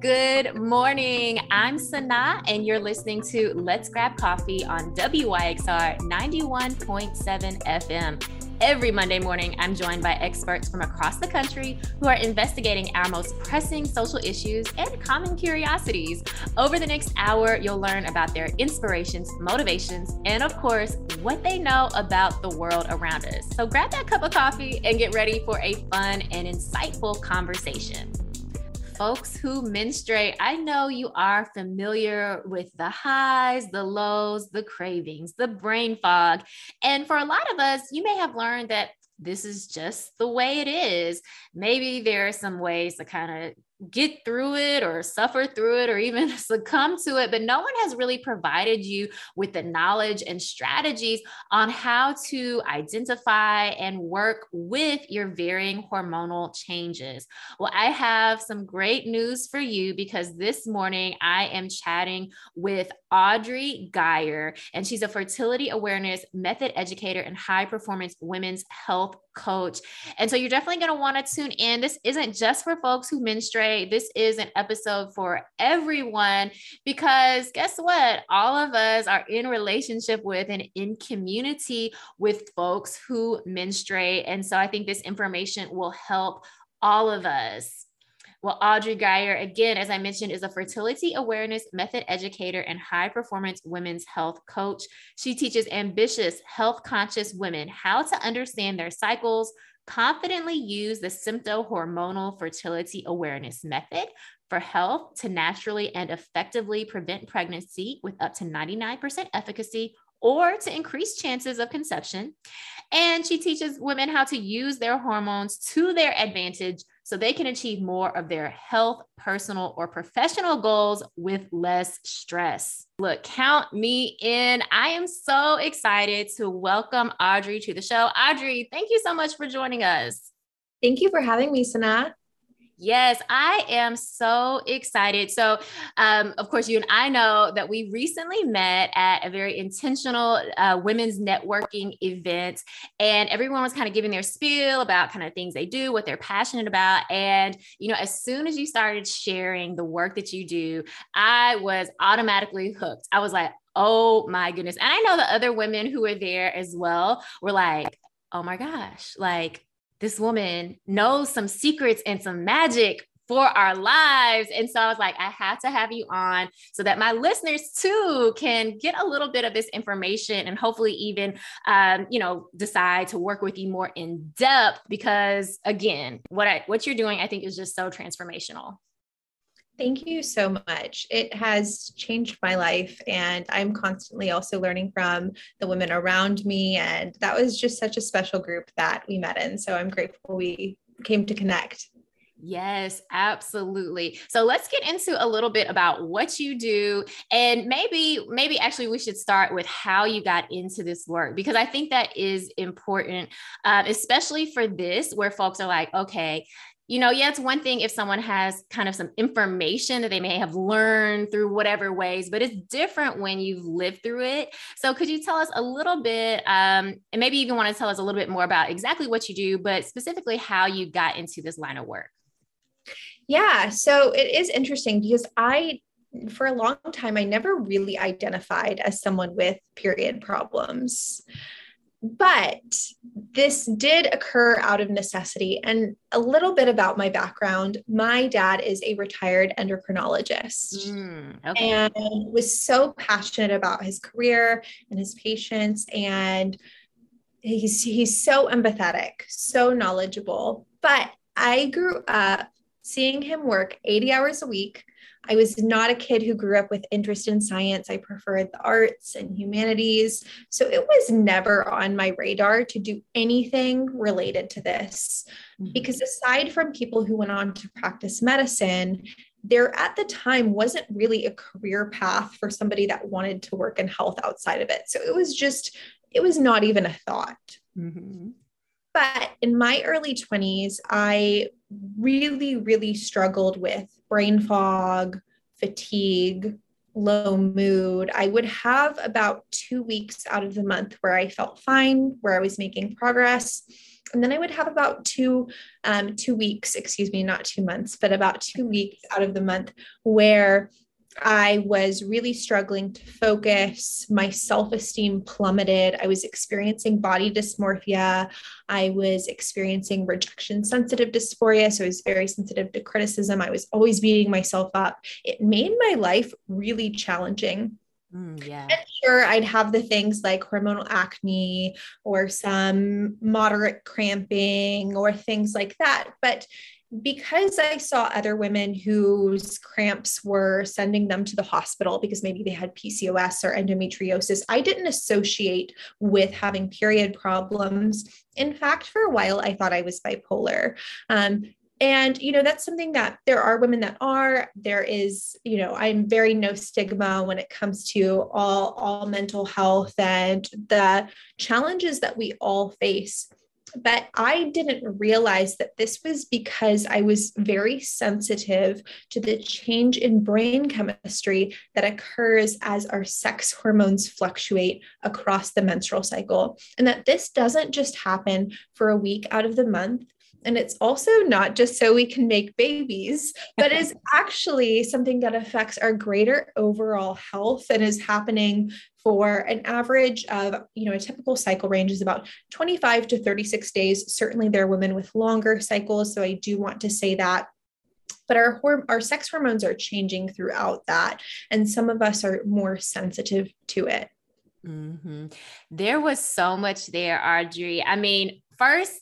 Good morning. I'm Sana, and you're listening to Let's Grab Coffee on WYXR 91.7 FM. Every Monday morning, I'm joined by experts from across the country who are investigating our most pressing social issues and common curiosities. Over the next hour, you'll learn about their inspirations, motivations, and of course, what they know about the world around us. So grab that cup of coffee and get ready for a fun and insightful conversation folks who menstruate, I know you are familiar with the highs, the lows, the cravings, the brain fog. And for a lot of us, you may have learned that this is just the way it is. Maybe there are some ways to kind of get through it or suffer through it or even succumb to it, but no one has really provided you with the knowledge and strategies on how to identify and work with your varying hormonal changes. Well, I have some great news for you because this morning I am chatting with Audrey Geyer, and she's a fertility awareness method educator and high performance women's health coach. And so you're definitely going to want to tune in. This isn't just for folks who menstruate, this is an episode for everyone because guess what? All of us are in relationship with and in community with folks who menstruate. And so I think this information will help all of us. Well, Audrey Geyer, again, as I mentioned, is a fertility awareness method educator and high performance women's health coach. She teaches ambitious, health conscious women how to understand their cycles, confidently use the symptohormonal fertility awareness method for health to naturally and effectively prevent pregnancy with up to 99% efficacy or to increase chances of conception. And she teaches women how to use their hormones to their advantage so they can achieve more of their health, personal, or professional goals with less stress. Look, count me in. I am so excited to welcome Audrey to the show. Audrey, thank you so much for joining us. Thank you for having me, Sanat. Yes, I am so excited. So, um, of course, you and I know that we recently met at a very intentional uh, women's networking event, and everyone was kind of giving their spiel about kind of things they do, what they're passionate about. And, you know, as soon as you started sharing the work that you do, I was automatically hooked. I was like, oh my goodness. And I know the other women who were there as well were like, oh my gosh, like, this woman knows some secrets and some magic for our lives. And so I was like, I have to have you on so that my listeners too can get a little bit of this information and hopefully even, um, you know, decide to work with you more in depth because again, what I, what you're doing, I think is just so transformational. Thank you so much. It has changed my life, and I'm constantly also learning from the women around me. And that was just such a special group that we met in. So I'm grateful we came to connect. Yes, absolutely. So let's get into a little bit about what you do and maybe maybe actually we should start with how you got into this work because I think that is important um, especially for this where folks are like okay, you know, yeah, it's one thing if someone has kind of some information that they may have learned through whatever ways, but it's different when you've lived through it. So, could you tell us a little bit, um, and maybe even want to tell us a little bit more about exactly what you do, but specifically how you got into this line of work? Yeah, so it is interesting because I for a long time, I never really identified as someone with period problems. But this did occur out of necessity. And a little bit about my background my dad is a retired endocrinologist mm, okay. and was so passionate about his career and his patients. And he's, he's so empathetic, so knowledgeable. But I grew up seeing him work 80 hours a week I was not a kid who grew up with interest in science. I preferred the arts and humanities. So it was never on my radar to do anything related to this. Mm-hmm. Because aside from people who went on to practice medicine, there at the time wasn't really a career path for somebody that wanted to work in health outside of it. So it was just, it was not even a thought. Mm-hmm. But in my early 20s, I really, really struggled with brain fog, fatigue, low mood. I would have about two weeks out of the month where I felt fine, where I was making progress. and then I would have about two um, two weeks, excuse me, not two months, but about two weeks out of the month where I was really struggling to focus. My self esteem plummeted. I was experiencing body dysmorphia. I was experiencing rejection sensitive dysphoria. So I was very sensitive to criticism. I was always beating myself up. It made my life really challenging. Mm, yeah. And sure, I'd have the things like hormonal acne or some moderate cramping or things like that. But because I saw other women whose cramps were sending them to the hospital because maybe they had PCOS or endometriosis, I didn't associate with having period problems. In fact, for a while, I thought I was bipolar. Um, and you know that's something that there are women that are there is you know i'm very no stigma when it comes to all all mental health and the challenges that we all face but I didn't realize that this was because I was very sensitive to the change in brain chemistry that occurs as our sex hormones fluctuate across the menstrual cycle. And that this doesn't just happen for a week out of the month, and it's also not just so we can make babies, but is actually something that affects our greater overall health and is happening for an average of, you know, a typical cycle range is about 25 to 36 days. Certainly, there are women with longer cycles. So I do want to say that but our our sex hormones are changing throughout that and some of us are more sensitive to it mm-hmm. there was so much there audrey i mean first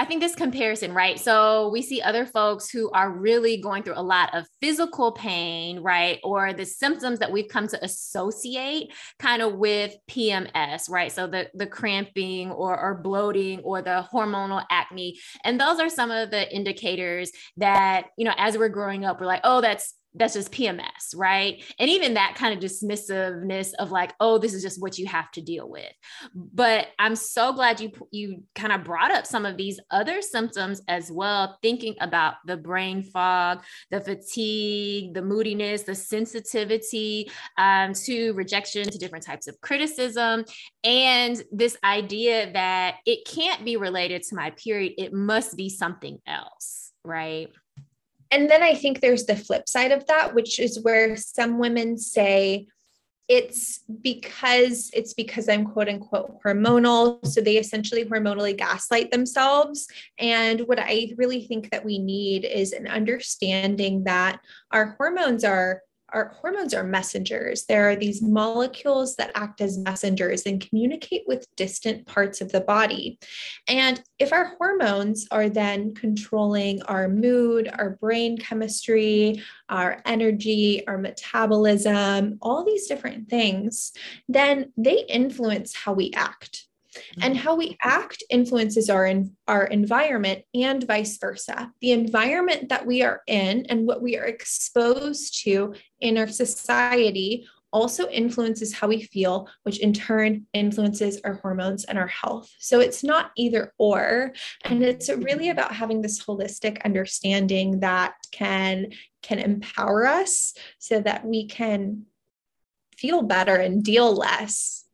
I think this comparison, right? So we see other folks who are really going through a lot of physical pain, right? Or the symptoms that we've come to associate kind of with PMS, right? So the, the cramping or, or bloating or the hormonal acne. And those are some of the indicators that, you know, as we're growing up, we're like, oh, that's that's just PMS, right? And even that kind of dismissiveness of like, oh, this is just what you have to deal with. But I'm so glad you you kind of brought up some of these other symptoms as well, thinking about the brain fog, the fatigue, the moodiness, the sensitivity um, to rejection, to different types of criticism, and this idea that it can't be related to my period; it must be something else, right? And then I think there's the flip side of that, which is where some women say, it's because it's because I'm quote unquote hormonal. So they essentially hormonally gaslight themselves. And what I really think that we need is an understanding that our hormones are our hormones are messengers. There are these molecules that act as messengers and communicate with distant parts of the body. And if our hormones are then controlling our mood, our brain chemistry, our energy, our metabolism, all these different things, then they influence how we act. And mm-hmm. how we act influences our, in, our environment and vice versa. The environment that we are in and what we are exposed to in our society also influences how we feel, which in turn influences our hormones and our health. So it's not either or. And it's really about having this holistic understanding that can can empower us so that we can feel better and deal less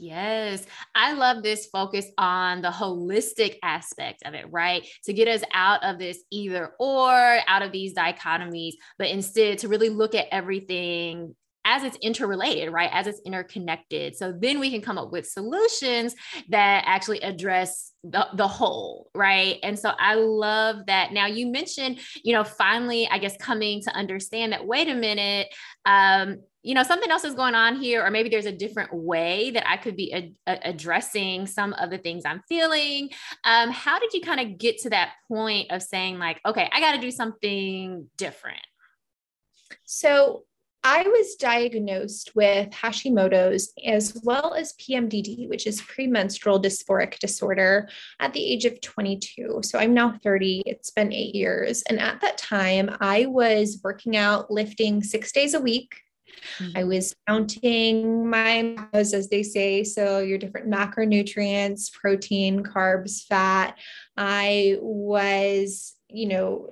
Yes, I love this focus on the holistic aspect of it, right? To get us out of this either or, out of these dichotomies, but instead to really look at everything as it's interrelated, right? As it's interconnected. So then we can come up with solutions that actually address the, the whole, right? And so I love that. Now you mentioned, you know, finally, I guess coming to understand that, wait a minute, um, you know something else is going on here or maybe there's a different way that i could be addressing some of the things i'm feeling um, how did you kind of get to that point of saying like okay i got to do something different so I was diagnosed with Hashimoto's as well as PMDD, which is premenstrual dysphoric disorder, at the age of 22. So I'm now 30. It's been eight years. And at that time, I was working out, lifting six days a week. Mm-hmm. I was counting my macros, as they say. So, your different macronutrients, protein, carbs, fat. I was you know,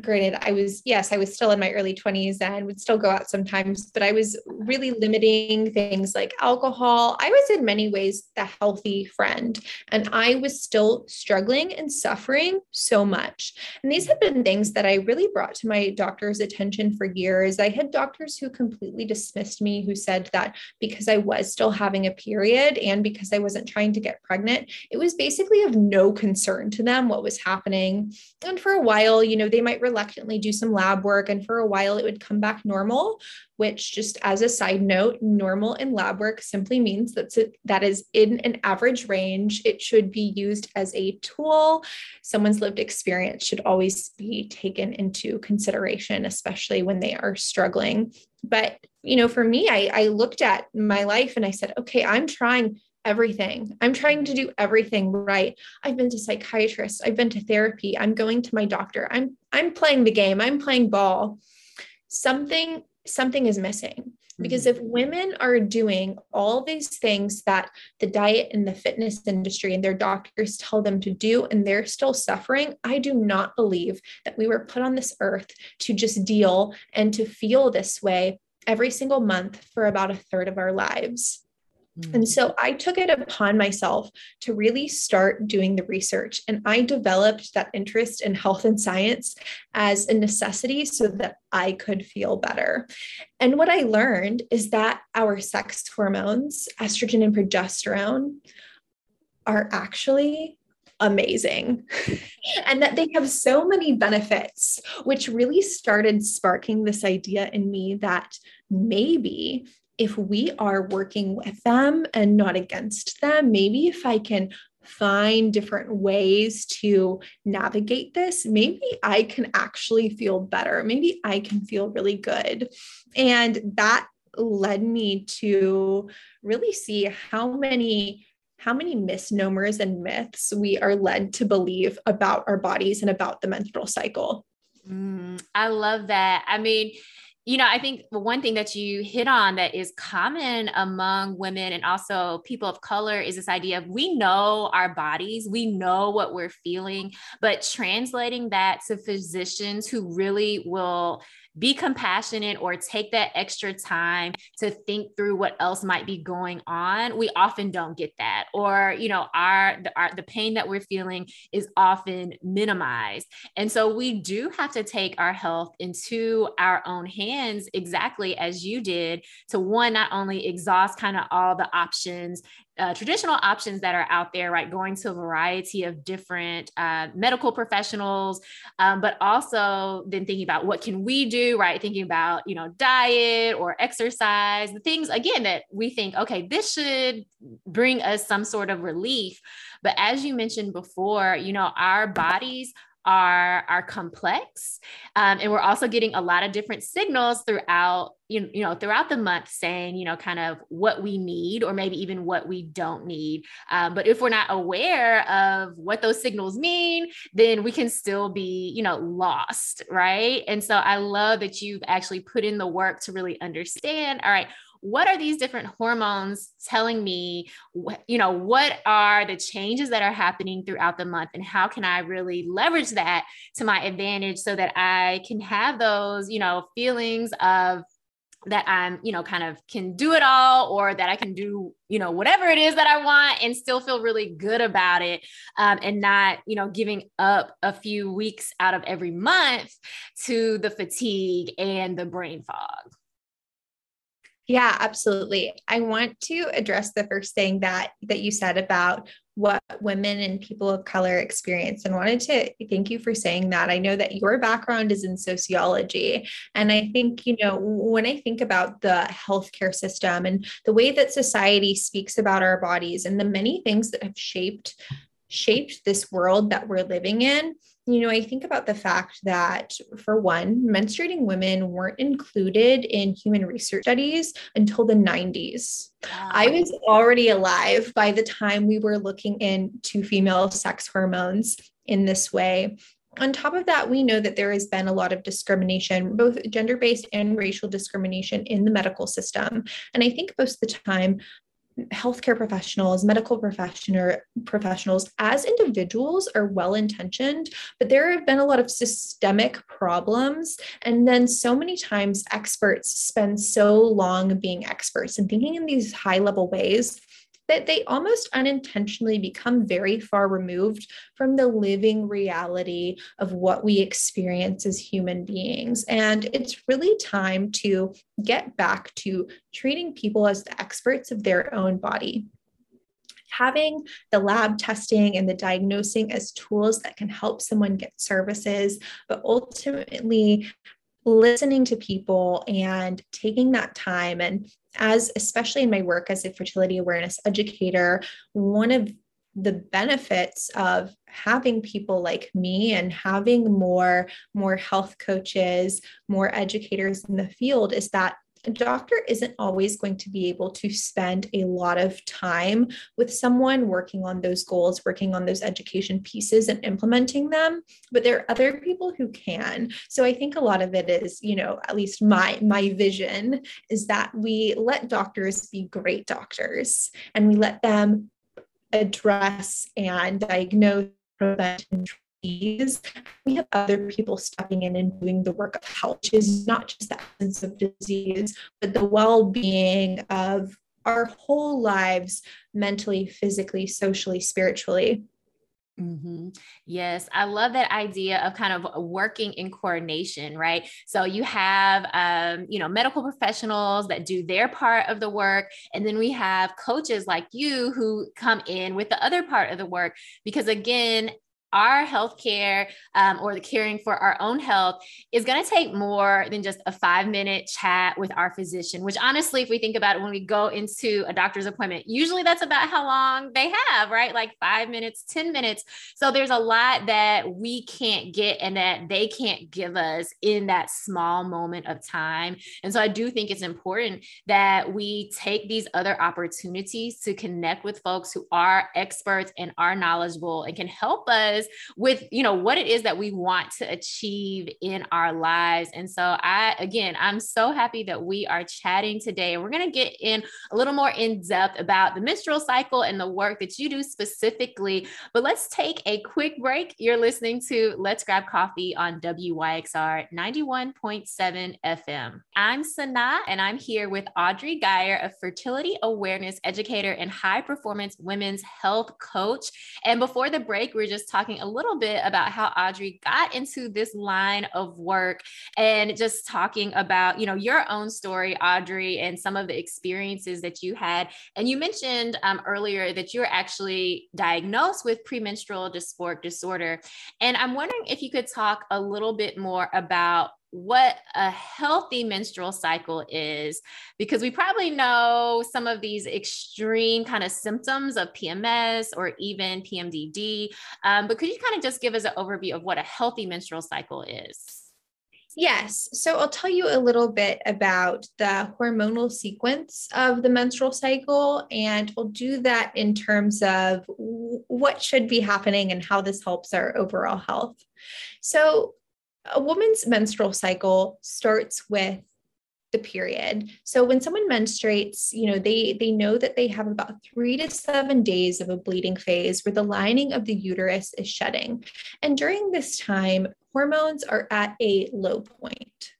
granted, I was, yes, I was still in my early 20s and would still go out sometimes, but I was really limiting things like alcohol. I was in many ways the healthy friend, and I was still struggling and suffering so much. And these have been things that I really brought to my doctor's attention for years. I had doctors who completely dismissed me, who said that because I was still having a period and because I wasn't trying to get pregnant, it was basically of no concern to them what was happening. And for a while, you know, they might reluctantly do some lab work, and for a while it would come back normal. Which, just as a side note, normal in lab work simply means that's it, that is in an average range. It should be used as a tool. Someone's lived experience should always be taken into consideration, especially when they are struggling. But you know, for me, I, I looked at my life and I said, okay, I'm trying everything. I'm trying to do everything right. I've been to psychiatrists, I've been to therapy, I'm going to my doctor. I'm I'm playing the game, I'm playing ball. Something something is missing. Because mm-hmm. if women are doing all these things that the diet and the fitness industry and their doctors tell them to do, and they're still suffering, I do not believe that we were put on this earth to just deal and to feel this way every single month for about a third of our lives. And mm. so I took it upon myself to really start doing the research. And I developed that interest in health and science as a necessity so that I could feel better. And what I learned is that our sex hormones, estrogen and progesterone, are actually amazing and that they have so many benefits, which really started sparking this idea in me that maybe if we are working with them and not against them, maybe if I can find different ways to navigate this, maybe I can actually feel better. Maybe I can feel really good. And that led me to really see how many how many misnomers and myths we are led to believe about our bodies and about the menstrual cycle. Mm, I love that. I mean, you know, I think one thing that you hit on that is common among women and also people of color is this idea of we know our bodies, we know what we're feeling, but translating that to physicians who really will be compassionate or take that extra time to think through what else might be going on. We often don't get that or you know our the, our, the pain that we're feeling is often minimized. And so we do have to take our health into our own hands exactly as you did to one not only exhaust kind of all the options uh, traditional options that are out there, right? Going to a variety of different uh, medical professionals, um, but also then thinking about what can we do, right? Thinking about you know diet or exercise, the things again that we think, okay, this should bring us some sort of relief. But as you mentioned before, you know, our bodies are are complex um, and we're also getting a lot of different signals throughout you, you know throughout the month saying you know kind of what we need or maybe even what we don't need. Um, but if we're not aware of what those signals mean then we can still be you know lost right? And so i love that you've actually put in the work to really understand all right what are these different hormones telling me you know what are the changes that are happening throughout the month and how can i really leverage that to my advantage so that i can have those you know feelings of that I'm, you know, kind of can do it all or that I can do, you know, whatever it is that I want and still feel really good about it um, and not, you know, giving up a few weeks out of every month to the fatigue and the brain fog. Yeah, absolutely. I want to address the first thing that that you said about what women and people of color experience and wanted to thank you for saying that. I know that your background is in sociology and I think, you know, when I think about the healthcare system and the way that society speaks about our bodies and the many things that have shaped shaped this world that we're living in, you know, I think about the fact that, for one, menstruating women weren't included in human research studies until the 90s. Wow. I was already alive by the time we were looking into female sex hormones in this way. On top of that, we know that there has been a lot of discrimination, both gender based and racial discrimination in the medical system. And I think most of the time, healthcare professionals, medical professional professionals as individuals are well intentioned, but there have been a lot of systemic problems. And then so many times experts spend so long being experts and thinking in these high level ways that they almost unintentionally become very far removed from the living reality of what we experience as human beings. And it's really time to get back to treating people as the experts of their own body having the lab testing and the diagnosing as tools that can help someone get services, but ultimately listening to people and taking that time and as especially in my work as a fertility awareness educator one of the benefits of having people like me and having more more health coaches more educators in the field is that a doctor isn't always going to be able to spend a lot of time with someone working on those goals, working on those education pieces and implementing them, but there are other people who can. So I think a lot of it is, you know, at least my my vision is that we let doctors be great doctors and we let them address and diagnose prevent and we have other people stepping in and doing the work of health, which is not just the absence of disease, but the well being of our whole lives mentally, physically, socially, spiritually. Mm-hmm. Yes, I love that idea of kind of working in coordination, right? So you have, um, you know, medical professionals that do their part of the work, and then we have coaches like you who come in with the other part of the work. Because again, our healthcare um, or the caring for our own health is going to take more than just a five minute chat with our physician, which honestly, if we think about it, when we go into a doctor's appointment, usually that's about how long they have, right? Like five minutes, 10 minutes. So there's a lot that we can't get and that they can't give us in that small moment of time. And so I do think it's important that we take these other opportunities to connect with folks who are experts and are knowledgeable and can help us with you know what it is that we want to achieve in our lives. And so i again i'm so happy that we are chatting today. We're going to get in a little more in depth about the menstrual cycle and the work that you do specifically. But let's take a quick break. You're listening to let's grab coffee on wyxr 91.7 fm i'm sana and i'm here with audrey geyer a fertility awareness educator and high performance women's health coach. And before the break we are just talking talking a little bit about how Audrey got into this line of work and just talking about, you know, your own story, Audrey, and some of the experiences that you had. And you mentioned um, earlier that you were actually diagnosed with premenstrual dysphoric disorder. And I'm wondering if you could talk a little bit more about what a healthy menstrual cycle is because we probably know some of these extreme kind of symptoms of PMS or even PMDD. Um, but could you kind of just give us an overview of what a healthy menstrual cycle is? Yes. So I'll tell you a little bit about the hormonal sequence of the menstrual cycle, and we'll do that in terms of what should be happening and how this helps our overall health. So, a woman's menstrual cycle starts with the period. So when someone menstruates, you know, they they know that they have about 3 to 7 days of a bleeding phase where the lining of the uterus is shedding. And during this time, hormones are at a low point,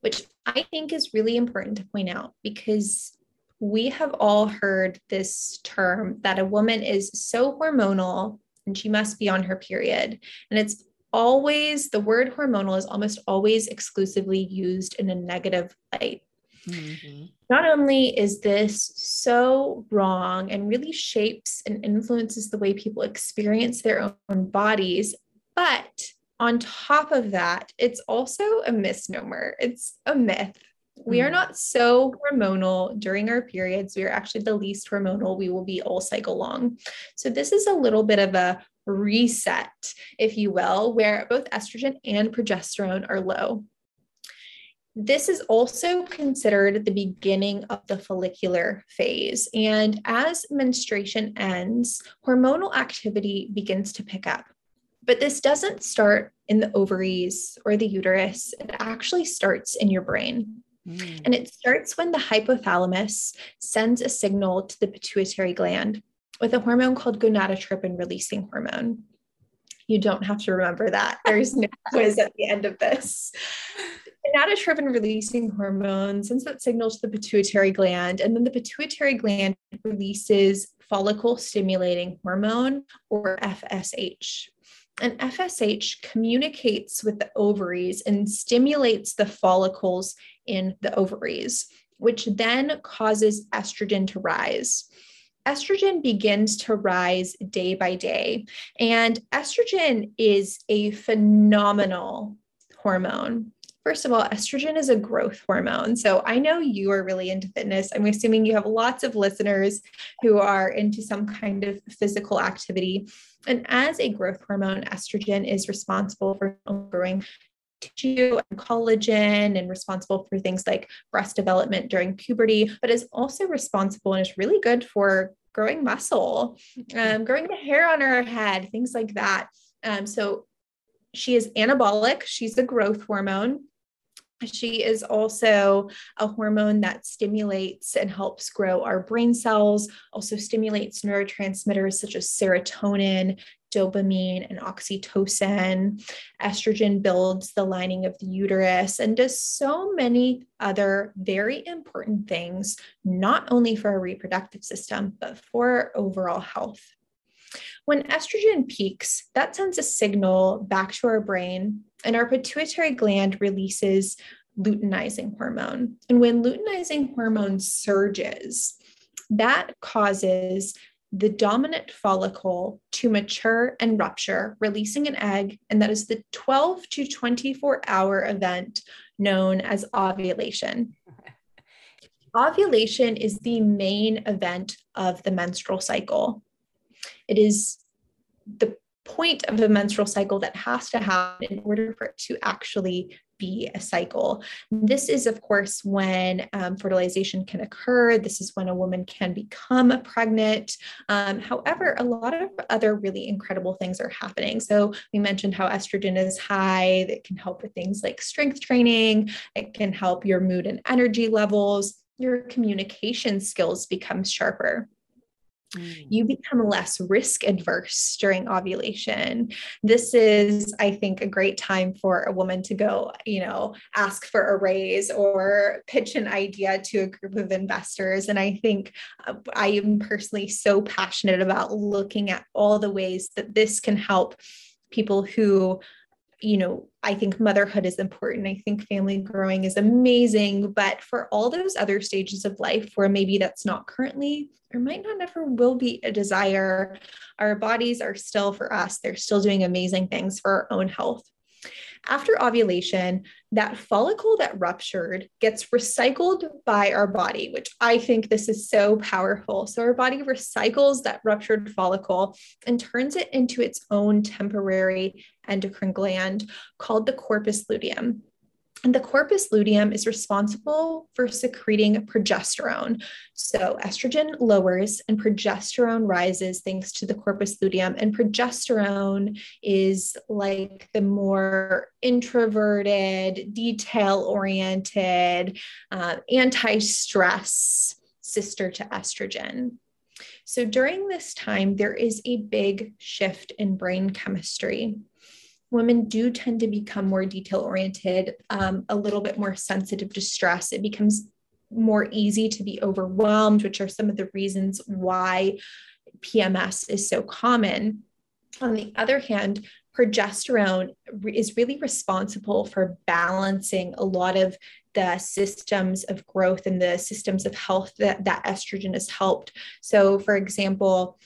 which I think is really important to point out because we have all heard this term that a woman is so hormonal and she must be on her period. And it's always, the word hormonal is almost always exclusively used in a negative light. Mm-hmm. Not only is this so wrong and really shapes and influences the way people experience their own bodies, but on top of that, it's also a misnomer. It's a myth. We are mm. not so hormonal during our periods. We are actually the least hormonal we will be all cycle long. So, this is a little bit of a reset, if you will, where both estrogen and progesterone are low. This is also considered the beginning of the follicular phase. And as menstruation ends, hormonal activity begins to pick up. But this doesn't start in the ovaries or the uterus, it actually starts in your brain. Mm. And it starts when the hypothalamus sends a signal to the pituitary gland with a hormone called gonadotropin releasing hormone. You don't have to remember that. There's no quiz at the end of this. Gonadotropin releasing hormone sends that signal to the pituitary gland, and then the pituitary gland releases follicle stimulating hormone or FSH. And FSH communicates with the ovaries and stimulates the follicles in the ovaries, which then causes estrogen to rise estrogen begins to rise day by day. And estrogen is a phenomenal hormone. First of all, estrogen is a growth hormone. So I know you are really into fitness. I'm assuming you have lots of listeners who are into some kind of physical activity. And as a growth hormone, estrogen is responsible for growing tissue and collagen and responsible for things like breast development during puberty, but is also responsible and is really good for growing muscle, um, growing the hair on her head, things like that. Um, so she is anabolic, she's a growth hormone. She is also a hormone that stimulates and helps grow our brain cells, also stimulates neurotransmitters such as serotonin, dopamine, and oxytocin. Estrogen builds the lining of the uterus and does so many other very important things, not only for our reproductive system, but for overall health. When estrogen peaks, that sends a signal back to our brain, and our pituitary gland releases luteinizing hormone. And when luteinizing hormone surges, that causes the dominant follicle to mature and rupture, releasing an egg. And that is the 12 to 24 hour event known as ovulation. ovulation is the main event of the menstrual cycle. It is the point of the menstrual cycle that has to happen in order for it to actually be a cycle. This is, of course, when um, fertilization can occur. This is when a woman can become pregnant. Um, however, a lot of other really incredible things are happening. So, we mentioned how estrogen is high, that can help with things like strength training, it can help your mood and energy levels. Your communication skills become sharper. Mm. you become less risk adverse during ovulation. This is, I think, a great time for a woman to go, you know, ask for a raise or pitch an idea to a group of investors. And I think uh, I am personally so passionate about looking at all the ways that this can help people who you know, I think motherhood is important. I think family growing is amazing. But for all those other stages of life where maybe that's not currently or might not ever will be a desire, our bodies are still for us, they're still doing amazing things for our own health. After ovulation, that follicle that ruptured gets recycled by our body, which I think this is so powerful. So, our body recycles that ruptured follicle and turns it into its own temporary endocrine gland called the corpus luteum. And the corpus luteum is responsible for secreting progesterone. So estrogen lowers and progesterone rises thanks to the corpus luteum. And progesterone is like the more introverted, detail oriented, uh, anti stress sister to estrogen. So during this time, there is a big shift in brain chemistry women do tend to become more detail oriented, um, a little bit more sensitive to stress. It becomes more easy to be overwhelmed, which are some of the reasons why PMS is so common. On the other hand, progesterone is really responsible for balancing a lot of the systems of growth and the systems of health that, that estrogen has helped. So, for example,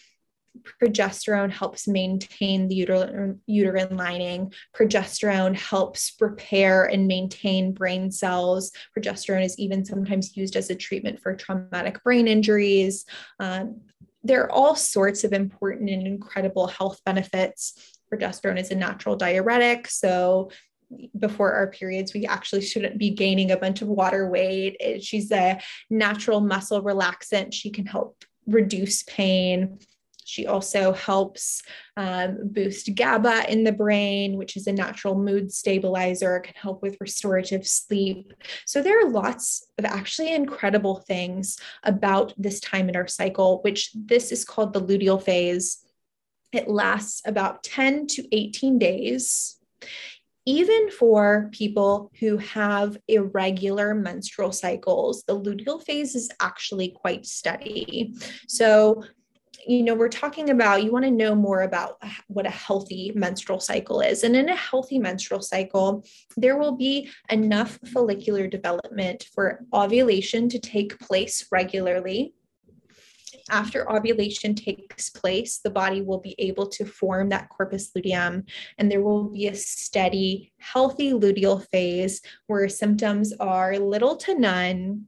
progesterone helps maintain the uterine, uterine lining. Progesterone helps repair and maintain brain cells. Progesterone is even sometimes used as a treatment for traumatic brain injuries. Um, there are all sorts of important and incredible health benefits. Progesterone is a natural diuretic. So, before our periods, we actually shouldn't be gaining a bunch of water weight. It, she's a natural muscle relaxant. She can help reduce pain She also helps um, boost GABA in the brain, which is a natural mood stabilizer, can help with restorative sleep. So there are lots of actually incredible things about this time in our cycle, which this is called the luteal phase. It lasts about 10 to 18 days even for people who have irregular menstrual cycles, the luteal phase is actually quite steady. So, you know, we're talking about you want to know more about what a healthy menstrual cycle is. And in a healthy menstrual cycle, there will be enough follicular development for ovulation to take place regularly after ovulation takes place, the body will be able to form that corpus luteum, and there will be a steady, healthy luteal phase where symptoms are little to none.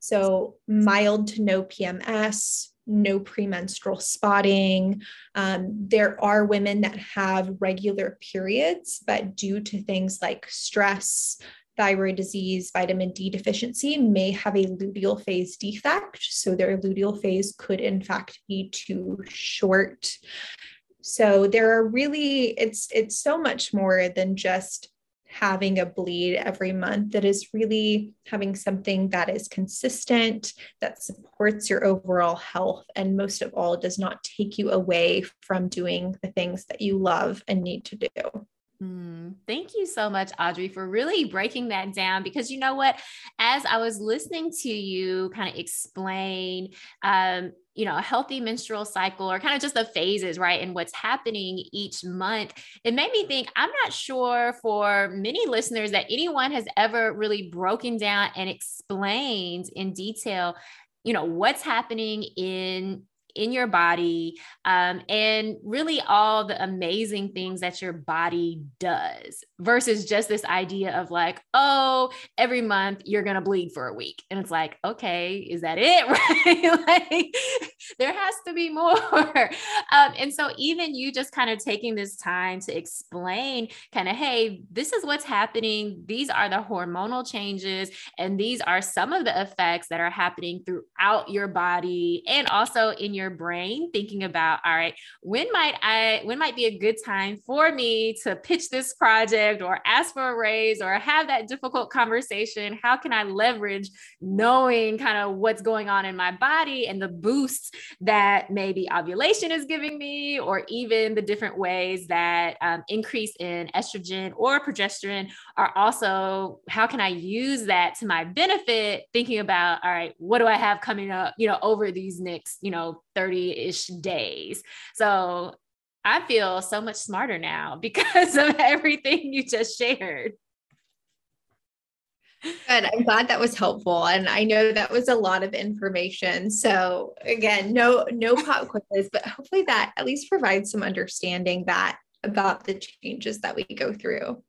So, mild to no PMS, no premenstrual spotting. Um, there are women that have regular periods, but due to things like stress, thyroid disease, vitamin D deficiency may have a luteal phase defect. So their luteal phase could, in fact, be too short. So there are really, it's it's so much more than just having a bleed every month that is really having something that is consistent that supports your overall health and most of all does not take you away from doing the things that you love and need to do Mm, thank you so much, Audrey, for really breaking that down. Because you know what? As I was listening to you kind of explain, um, you know, a healthy menstrual cycle or kind of just the phases, right? And what's happening each month, it made me think I'm not sure for many listeners that anyone has ever really broken down and explained in detail you know what's happening in in your body um, and really all the amazing things that your body does versus just this idea of like oh every month you're gonna bleed for a week. And it's like okay is that it? Right? Like there has to be more. Um, and so even you just kind of taking this time to explain kind of hey this is what's happening. These are the hormonal changes and these are some of the effects that are happening throughout your body and also in your your brain thinking about all right when might i when might be a good time for me to pitch this project or ask for a raise or have that difficult conversation? How can i leverage knowing kind of what's going on in my body and the boosts that maybe ovulation is giving me or even the different ways that um, increase in estrogen or progesterone are also how can i use that to my benefit? Thinking about all right what do i have coming up you know over these next you know 30 ish days. So I feel so much smarter now because of everything you just shared. Good. I'm glad that was helpful. And I know that was a lot of information. So again, no, no pop quizzes, but hopefully that at least provides some understanding that about the changes that we go through.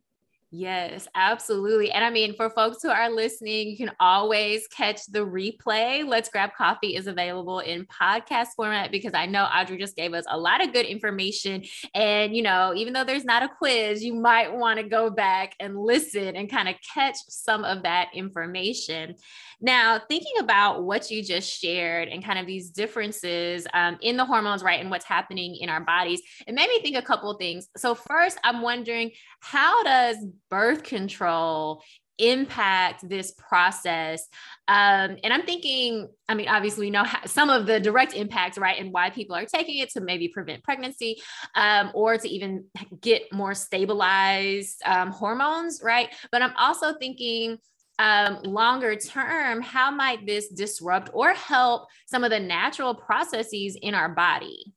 Yes, absolutely. And I mean, for folks who are listening, you can always catch the replay. Let's Grab Coffee is available in podcast format because I know Audrey just gave us a lot of good information. And, you know, even though there's not a quiz, you might want to go back and listen and kind of catch some of that information. Now, thinking about what you just shared and kind of these differences um, in the hormones, right, and what's happening in our bodies, it made me think a couple of things. So, first, I'm wondering how does birth control impact this process. Um, and i'm thinking i mean obviously we know some of the direct impacts right and why people are taking it to maybe prevent pregnancy um, or to even get more stabilized um, hormones right? But i'm also thinking um, longer term how might this disrupt or help some of the natural processes in our body?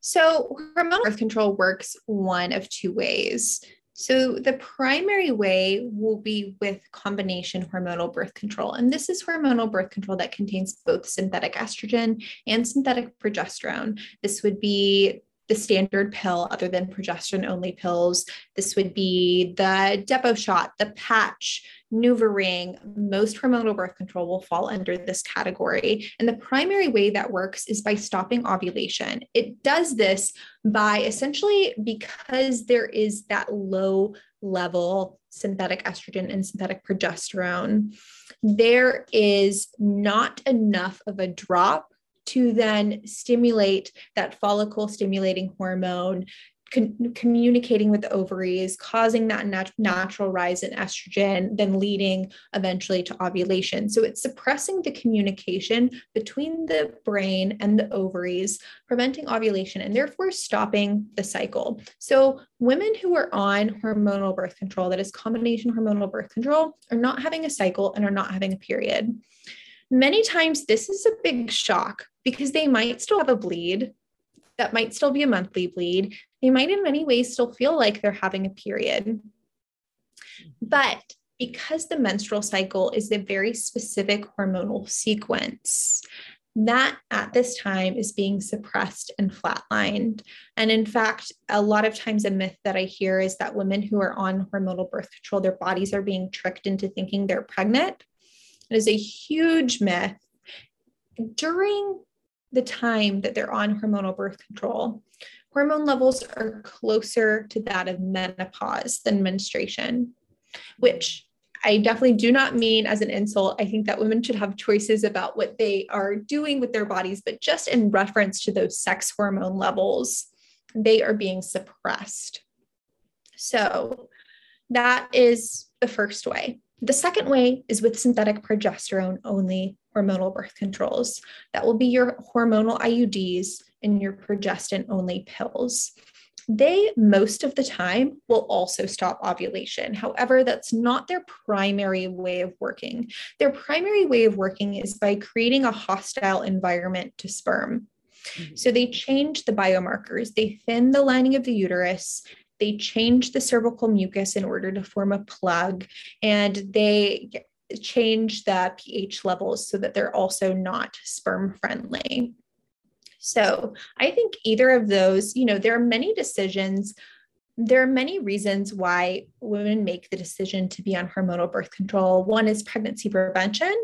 So hormonal birth control works one of two ways so, the primary way will be with combination hormonal birth control. And this is hormonal birth control that contains both synthetic estrogen and synthetic progesterone. This would be the standard pill other than progesterone only pills. This would be the Depo shot, the patch, NuvaRing. Most hormonal birth control will fall under this category. And the primary way that works is by stopping ovulation. It does this by essentially because there is that low level synthetic estrogen and synthetic progesterone, there is not enough of a drop to then stimulate that follicle stimulating hormone con- communicating with the ovaries, causing that nat- natural rise in estrogen, then leading eventually to ovulation. So it's suppressing the communication between the brain and the ovaries, preventing ovulation, and therefore stopping the cycle. So women who are on hormonal birth control, that is combination hormonal birth control, are not having a cycle and are not having a period. Many times, this is a big shock because they might still have a bleed that might still be a monthly bleed. They might, in many ways, still feel like they're having a period. But because the menstrual cycle is a very specific hormonal sequence, that at this time is being suppressed and flatlined. And in fact, a lot of times a myth that I hear is that women who are on hormonal birth control, their bodies are being tricked into thinking they're pregnant. It is a huge myth. During the time that they're on hormonal birth control, hormone levels are closer to that of menopause than menstruation, which I definitely do not mean as an insult. I think that women should have choices about what they are doing with their bodies, but just in reference to those sex hormone levels, they are being suppressed. So that is the first way. The second way is with synthetic progesterone only hormonal birth controls. That will be your hormonal IUDs and your progestin only pills. They, most of the time, will also stop ovulation. However, that's not their primary way of working. Their primary way of working is by creating a hostile environment to sperm. Mm-hmm. So they change the biomarkers, they thin the lining of the uterus, they change the cervical mucus in order to form a plug, and they change the pH levels so that they're also not sperm friendly. So I think either of those, you know, there are many decisions. There are many reasons why women make the decision to be on hormonal birth control. One is pregnancy prevention.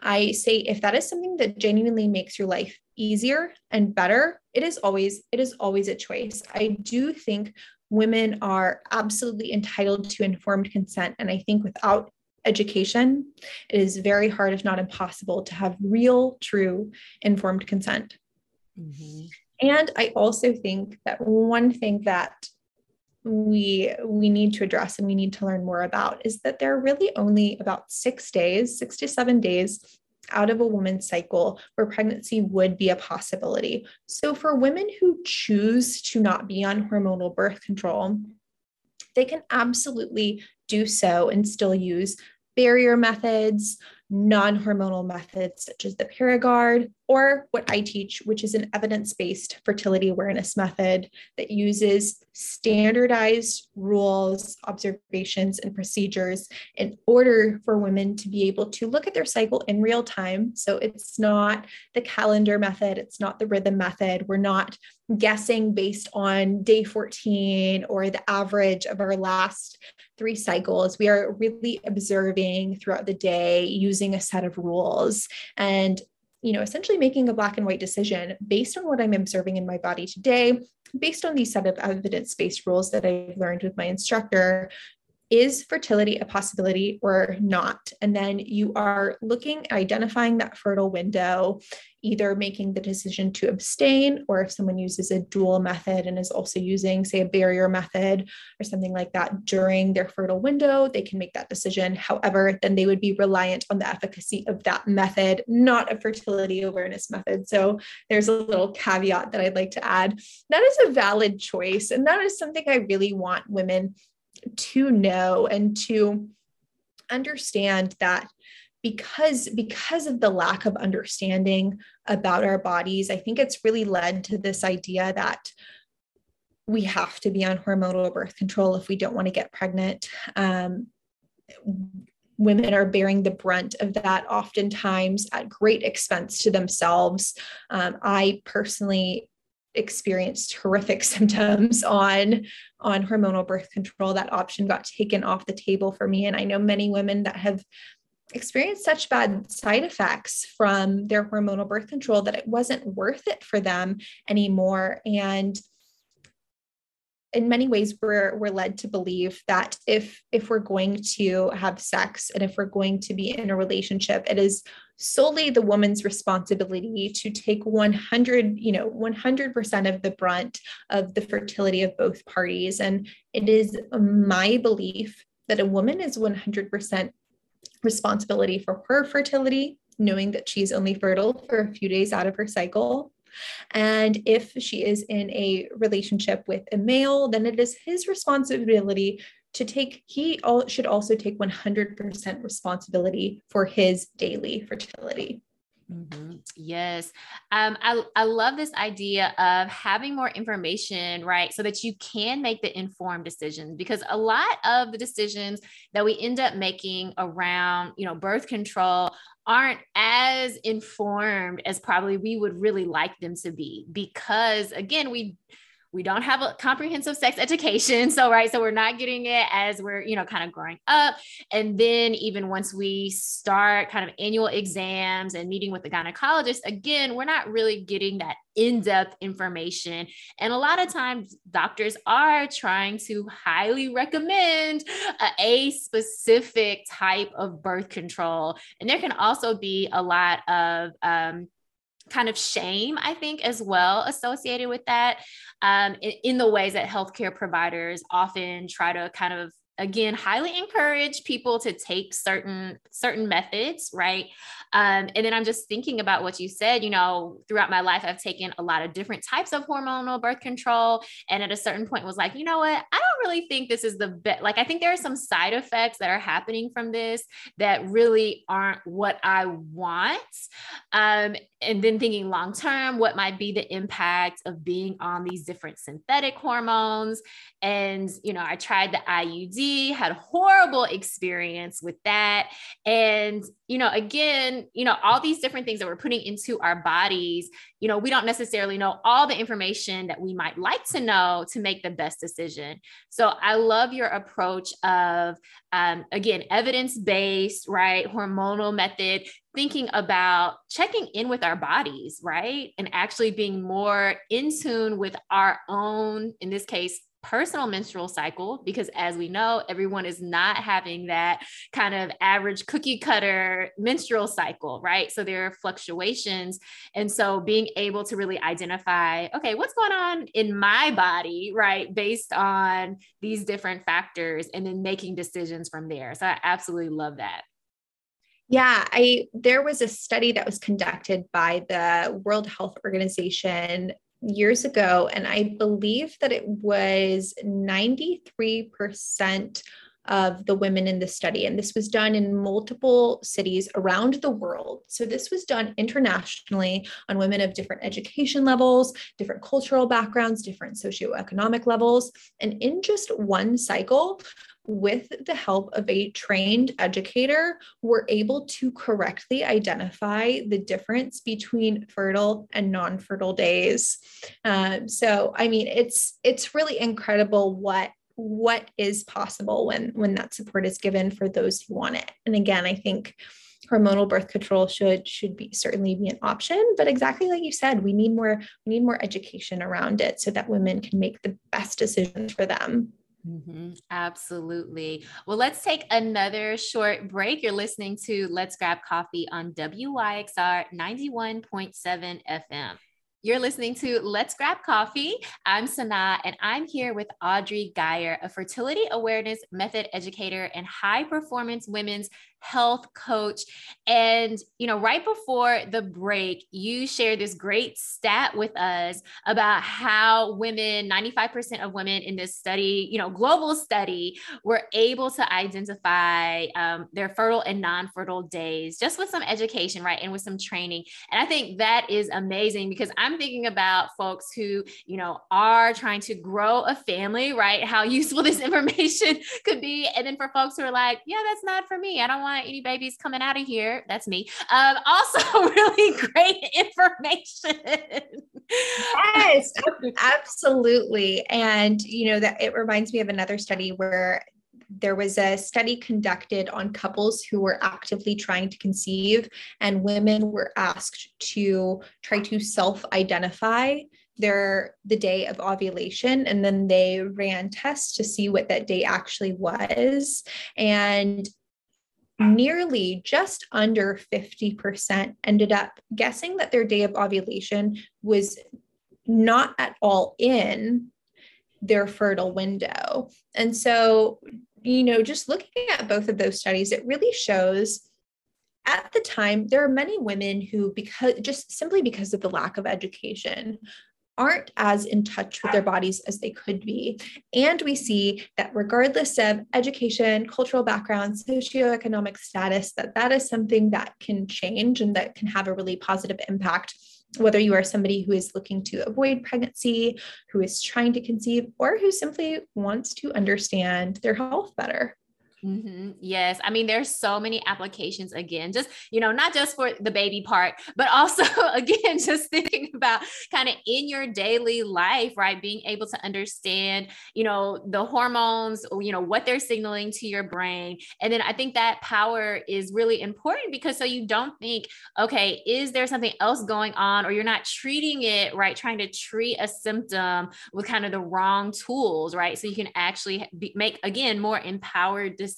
I say if that is something that genuinely makes your life easier and better, it is always it is always a choice. I do think women are absolutely entitled to informed consent and I think without education, it is very hard, if not impossible, to have real, true, informed consent. Mm-hmm. And I also think that one thing that we we need to address and we need to learn more about is that there are really only about six days, six to seven days out of a woman's cycle where pregnancy would be a possibility. So for women who choose to not be on hormonal birth control, they can absolutely do so and still use barrier methods, non hormonal methods such as the Paragard, or what I teach, which is an evidence based fertility awareness method that uses standardized rules, observations, and procedures in order for women to be able to look at their cycle in real time. So it's not the calendar method, it's not the rhythm method. We're not guessing based on day 14 or the average of our last three cycles. We are really observing throughout the day using a set of rules and you know essentially making a black and white decision based on what i'm observing in my body today based on these set of evidence-based rules that i've learned with my instructor is fertility a possibility or not? And then you are looking, identifying that fertile window, either making the decision to abstain, or if someone uses a dual method and is also using, say, a barrier method or something like that during their fertile window, they can make that decision. However, then they would be reliant on the efficacy of that method, not a fertility awareness method. So there's a little caveat that I'd like to add. That is a valid choice. And that is something I really want women to know and to understand that because because of the lack of understanding about our bodies i think it's really led to this idea that we have to be on hormonal birth control if we don't want to get pregnant. Um, women are bearing the brunt of that oftentimes at great expense to themselves. Um, i personally experienced horrific symptoms on on hormonal birth control. That option got taken off the table for me. And i know many women that have experienced such bad side effects from their hormonal birth control that it wasn't worth it for them anymore. And in many ways we're we're led to believe that if if we're going to have sex and if we're going to be in a relationship it is solely the woman's responsibility to take 100 you know 100% of the brunt of the fertility of both parties. And it is my belief that a woman is 100% responsibility for her fertility knowing that she's only fertile for a few days out of her cycle and if she is in a relationship with a male, then it is his responsibility to take, he all, should also take 100% responsibility for his daily fertility. Mm-hmm. Yes. Um, I, I love this idea of having more information, right? So that you can make the informed decisions because a lot of the decisions that we end up making around, you know, birth control aren't as informed as probably we would really like them to be because again we we don't have a comprehensive sex education so right so we're not getting it as we're you know kind of growing up. And then even once we start kind of annual exams and meeting with the gynecologist again we're not really getting that in-depth information. And a lot of times doctors are trying to highly recommend a, a specific type of birth control. And there can also be a lot of um, kind of shame, I think, as well associated with that um, in, in the ways that healthcare providers often try to kind of again highly encourage people to take certain certain methods right? Um, and then i'm just thinking about what you said you know throughout my life i've taken a lot of different types of hormonal birth control. And at a certain point was like you know what? I don't really think this is the best like i think there are some side effects that are happening from this that really aren't what i want. Um, and then thinking long term what might be the impact of being on these different synthetic hormones? And you know i tried the iud had horrible experience with that. And you know again you know all these different things that we're putting into our bodies you know we don't necessarily know all the information that we might like to know to make the best decision. So i love your approach of um, again evidence based right? Hormonal method thinking about checking in with our bodies, right? And actually being more in tune with our own, in this case, personal menstrual cycle because as we know everyone is not having that kind of average cookie cutter menstrual cycle right? So there are fluctuations. And so being able to really identify okay what's going on in my body right based on these different factors and then making decisions from there. So i absolutely love that. Yeah, I there was a study that was conducted by the World Health Organization years ago and I believe that it was 93% of the women in the study and this was done in multiple cities around the world. So this was done internationally on women of different education levels, different cultural backgrounds, different socioeconomic levels and in just one cycle with the help of a trained educator, were able to correctly identify the difference between fertile and non-fertile days. Um, so, I mean, it's it's really incredible what what is possible when when that support is given for those who want it. And again, I think hormonal birth control should should be certainly be an option but exactly like you said we need more we need more education around it so that women can make the best decisions for them Mm-hmm. Absolutely. Well, let's take another short break. You're listening to Let's Grab Coffee on WYXR 91.7 FM. You're listening to Let's Grab Coffee. I'm Sana, and I'm here with Audrey Geyer, a fertility awareness method educator and high performance women's health coach. And, you know, right before the break, you shared this great stat with us about how women, 95% of women in this study, you know, global study, were able to identify um, their fertile and non fertile days just with some education, right? And with some training. And I think that is amazing because I'm thinking about folks who, you know, are trying to grow a family, right? How useful this information could be. And then for folks who are like, yeah, that's not for me. I don't want any babies coming out of here. That's me. Um, also, really great information. yes, absolutely. And, you know, that it reminds me of another study where there was a study conducted on couples who were actively trying to conceive, and women were asked to try to self identify their the day of ovulation and then they ran tests to see what that day actually was and nearly just under 50% ended up guessing that their day of ovulation was not at all in their fertile window. And so, you know, just looking at both of those studies, it really shows at the time there are many women who because just simply because of the lack of education aren't as in touch with their bodies as they could be. And we see that regardless of education, cultural background, socioeconomic status, that that is something that can change and that can have a really positive impact whether you are somebody who is looking to avoid pregnancy, who is trying to conceive, or who simply wants to understand their health better. Mm-hmm. Yes. I mean, there's so many applications again, just, you know, not just for the baby part, but also, again, just thinking about kind of in your daily life, right? Being able to understand, you know, the hormones, you know, what they're signaling to your brain. And then I think that power is really important because so you don't think, okay, is there something else going on? Or you're not treating it, right? Trying to treat a symptom with kind of the wrong tools, right? So you can actually be, make, again, more empowered decisions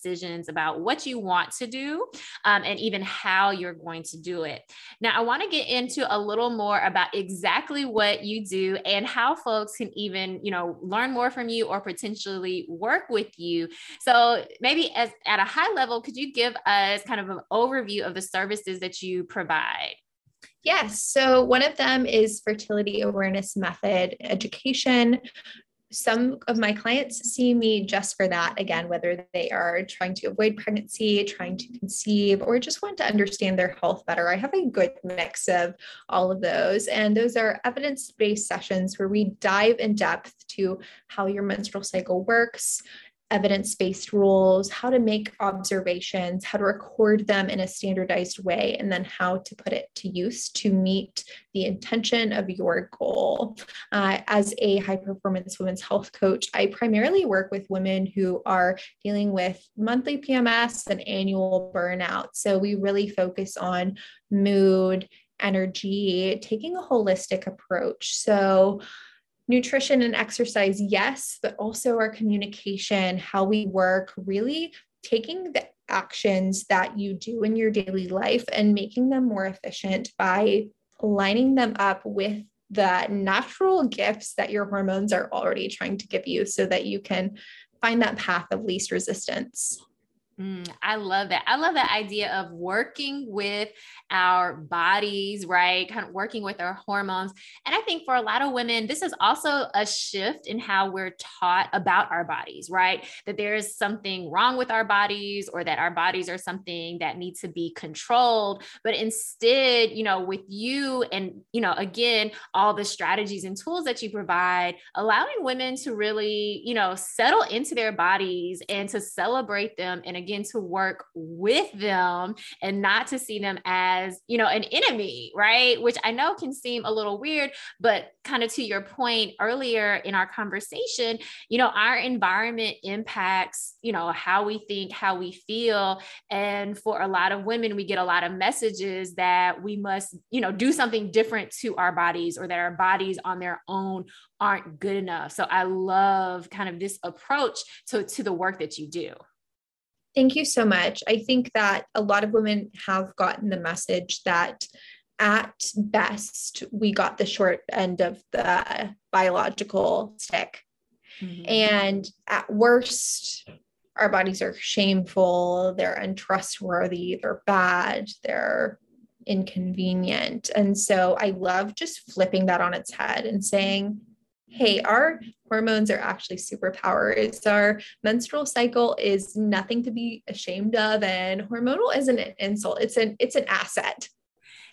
about what you want to do um, and even how you're going to do it. Now, I want to get into a little more about exactly what you do and how folks can even, you know, learn more from you or potentially work with you. So, maybe as at a high level, could you give us kind of an overview of the services that you provide? Yes. So one of them is fertility awareness method education some of my clients see me just for that again whether they are trying to avoid pregnancy trying to conceive or just want to understand their health better. I have a good mix of all of those and those are evidence-based sessions where we dive in depth to how your menstrual cycle works evidence based rules, how to make observations, how to record them in a standardized way, and then how to put it to use to meet the intention of your goal. Uh, as a high performance women's health coach, I primarily work with women who are dealing with monthly PMS and annual burnout. So we really focus on mood, energy, taking a holistic approach. So, nutrition and exercise, yes, but also our communication, how we work, really taking the actions that you do in your daily life and making them more efficient by lining them up with the natural gifts that your hormones are already trying to give you so that you can find that path of least resistance. Mm, I love that. I love that idea of working with our bodies, right? Kind of working with our hormones. And I think for a lot of women, this is also a shift in how we're taught about our bodies, right? That there is something wrong with our bodies or that our bodies are something that needs to be controlled. But instead, you know, with you and, you know, again, all the strategies and tools that you provide, allowing women to really, you know, settle into their bodies and to celebrate them and begin to work with them and not to see them as, you know, an enemy, right? Which I know can seem a little weird, but kind of to your point earlier in our conversation, you know, our environment impacts, you know, how we think, how we feel. And for a lot of women, we get a lot of messages that we must, you know, do something different to our bodies or that our bodies on their own aren't good enough. So I love kind of this approach to, to the work that you do. Thank you so much. I think that a lot of women have gotten the message that at best, we got the short end of the biological stick. Mm-hmm. And at worst, our bodies are shameful, they're untrustworthy, they're bad, they're inconvenient. And so I love just flipping that on its head and saying, hey, our hormones are actually superpowers. Our menstrual cycle is nothing to be ashamed of, and hormonal isn't an insult. It's an it's an asset.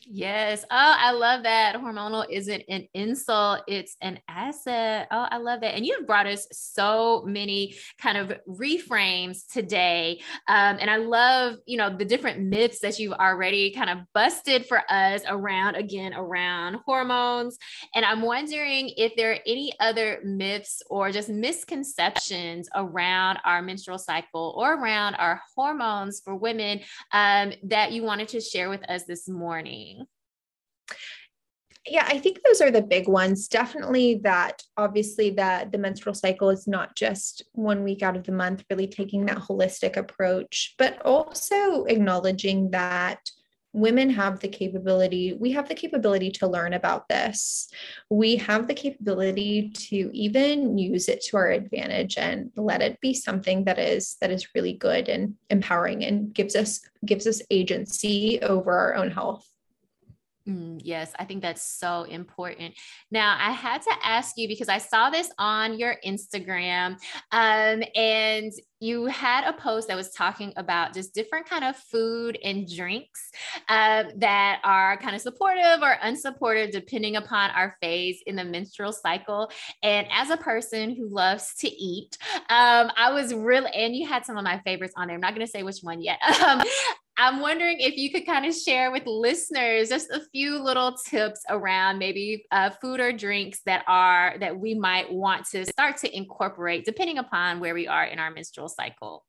Yes. Oh, I love that. Hormonal isn't an insult, it's an asset. Oh, I love that. And you've brought us so many kind of reframes today. Um, and I love, you know, the different myths that you've already kind of busted for us around, again, around hormones. And I'm wondering if there are any other myths or just misconceptions around our menstrual cycle or around our hormones for women um, that you wanted to share with us this morning. Yeah, I think those are the big ones. Definitely that obviously that the menstrual cycle is not just one week out of the month, really taking that holistic approach, but also acknowledging that women have the capability we have the capability to learn about this we have the capability to even use it to our advantage and let it be something that is that is really good and empowering and gives us gives us agency over our own health Mm, yes, I think that's so important. Now, I had to ask you because I saw this on your Instagram, um, and you had a post that was talking about just different kind of food and drinks uh, that are kind of supportive or unsupportive depending upon our phase in the menstrual cycle. And as a person who loves to eat, um, I was really, and you had some of my favorites on there. I'm not going to say which one yet. Um, I'm wondering if you could kind of share with listeners just a few little tips around maybe uh, food or drinks that are that we might want to start to incorporate depending upon where we are in our menstrual cycle.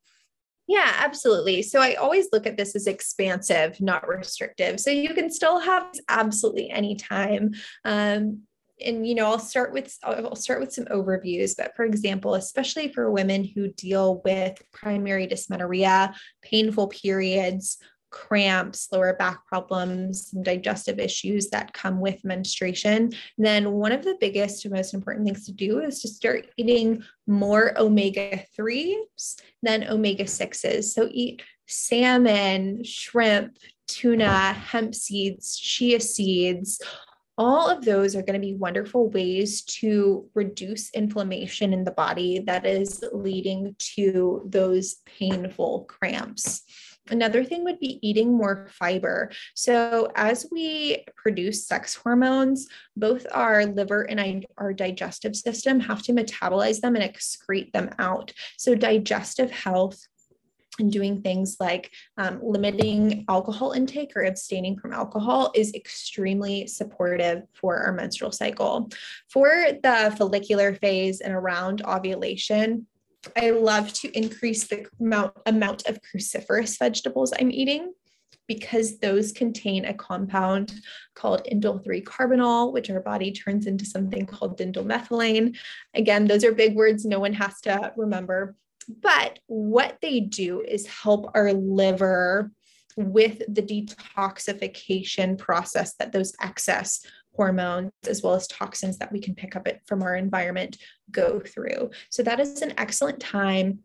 Yeah, absolutely. So I always look at this as expansive, not restrictive. So you can still have absolutely any time. Um, and you know i'll start with i'll start with some overviews but for example especially for women who deal with primary dysmenorrhea painful periods cramps lower back problems some digestive issues that come with menstruation then one of the biggest and most important things to do is to start eating more omega 3s than omega 6s so eat salmon shrimp tuna hemp seeds chia seeds all of those are going to be wonderful ways to reduce inflammation in the body that is leading to those painful cramps. Another thing would be eating more fiber. So, as we produce sex hormones, both our liver and our digestive system have to metabolize them and excrete them out. So, digestive health and doing things like um, limiting alcohol intake or abstaining from alcohol is extremely supportive for our menstrual cycle. For the follicular phase and around ovulation, I love to increase the amount, amount of cruciferous vegetables I'm eating because those contain a compound called indole 3 carbinol, which our body turns into something called diindolylmethane. Again, those are big words no one has to remember. But what they do is help our liver with the detoxification process that those excess hormones as well as toxins that we can pick up it from our environment go through. So that is an excellent time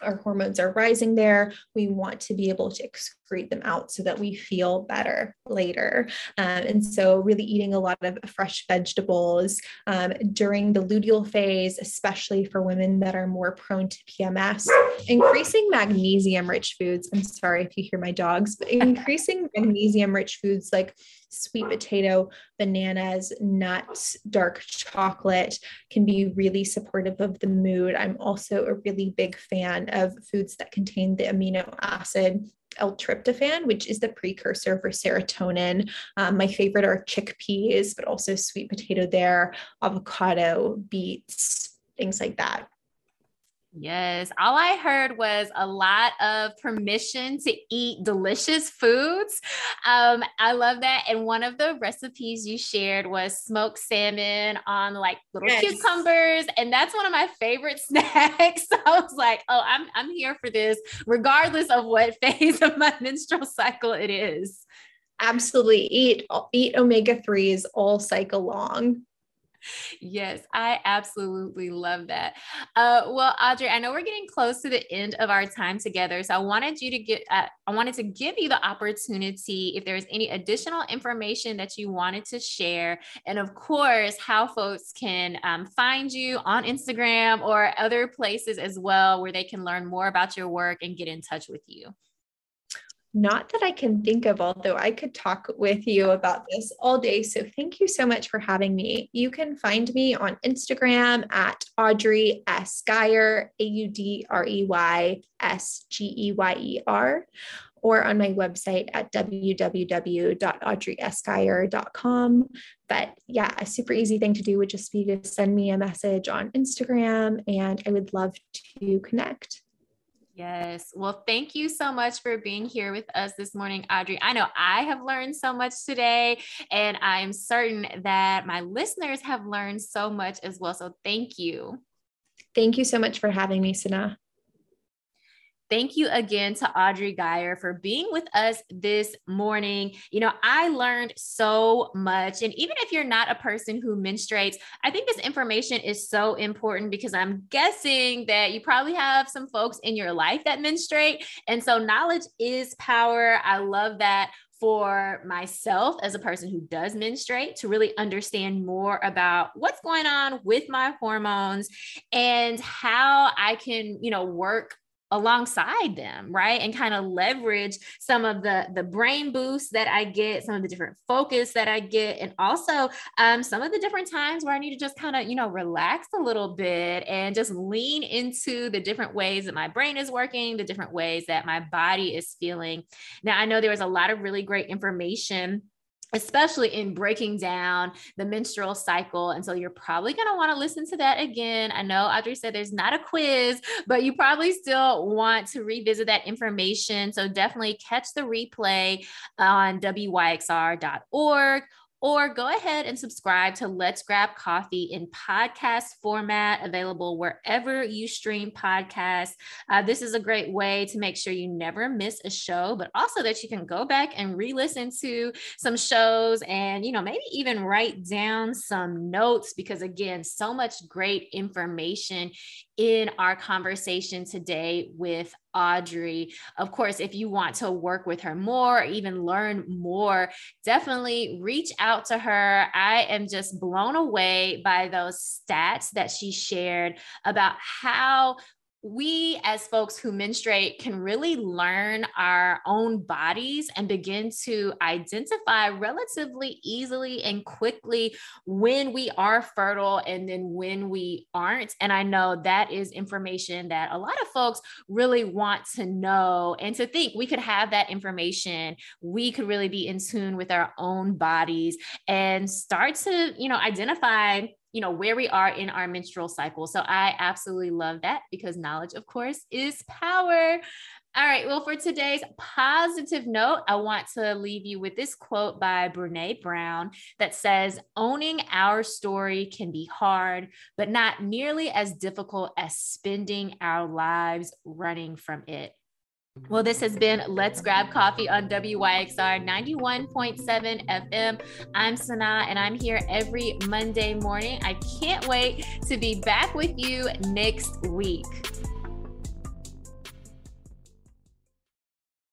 our hormones are rising there. We want to be able to excrete them out so that we feel better later. Um, and so, really eating a lot of fresh vegetables um, during the luteal phase, especially for women that are more prone to PMS, increasing magnesium rich foods. I'm sorry if you hear my dogs, but increasing magnesium rich foods like sweet potato, bananas, nuts, dark chocolate can be really supportive of the mood. I'm also a really big fan of foods that contain the amino acid L-tryptophan, which is the precursor for serotonin. Um, my favorite are chickpeas, but also sweet potato there, avocado, beets, things like that. Yes. All I heard was a lot of permission to eat delicious foods. Um, I love that. And one of the recipes you shared was smoked salmon on like little yes. cucumbers. And that's one of my favorite snacks. So I was like, oh, I'm, I'm here for this, regardless of what phase of my menstrual cycle it is. Absolutely. Eat, eat omega 3s all cycle long yes, I absolutely love that. Uh, well, Audrey, I know we're getting close to the end of our time together, so I wanted you to get, uh, I wanted to give you the opportunity if there's any additional information that you wanted to share, and of course, how folks can um, find you on Instagram or other places as well, where they can learn more about your work and get in touch with you. Not that I can think of, although I could talk with you about this all day. So thank you so much for having me. You can find me on Instagram at Audrey S. Geyer, A U D R E Y S G E Y E R, or on my website at www.audreysgeyer.com. But yeah, a super easy thing to do would just be to send me a message on Instagram, and I would love to connect. Yes. Well, thank you so much for being here with us this morning, Audrey. I know I have learned so much today, and I'm certain that my listeners have learned so much as well. So thank you. Thank you so much for having me, Sana. Thank you again to Audrey Geyer for being with us this morning. You know, I learned so much. And even if you're not a person who menstruates, I think this information is so important because I'm guessing that you probably have some folks in your life that menstruate. And so knowledge is power. I love that for myself as a person who does menstruate to really understand more about what's going on with my hormones and how I can, you know, work alongside them right? And kind of leverage some of the the brain boosts that i get some of the different focus that i get and also um, some of the different times where i need to just kind of you know relax a little bit and just lean into the different ways that my brain is working the different ways that my body is feeling. Now i know there was a lot of really great information especially in breaking down the menstrual cycle. And so you're probably going to want to listen to that again. I know Audrey said there's not a quiz, but you probably still want to revisit that information. So definitely catch the replay on wyxr.org or go ahead and subscribe to Let's Grab Coffee in podcast format, available wherever you stream podcasts. Uh, this is a great way to make sure you never miss a show, but also that you can go back and re listen to some shows and, you know, maybe even write down some notes because, again, so much great information in our conversation today with Audrey. Of course, if you want to work with her more, or even learn more, definitely reach out to her. I am just blown away by those stats that she shared about how we as folks who menstruate can really learn our own bodies and begin to identify relatively easily and quickly when we are fertile and then when we aren't. And I know that is information that a lot of folks really want to know and to think we could have that information. We could really be in tune with our own bodies and start to, you know, identify you know where we are in our menstrual cycle. So i absolutely love that because knowledge of course is power. All right well for today's positive note i want to leave you with this quote by brene brown that says owning our story can be hard but not nearly as difficult as spending our lives running from it well, this has been Let's Grab Coffee on WYXR 91.7 FM. I'm Sana and I'm here every Monday morning. I can't wait to be back with you next week.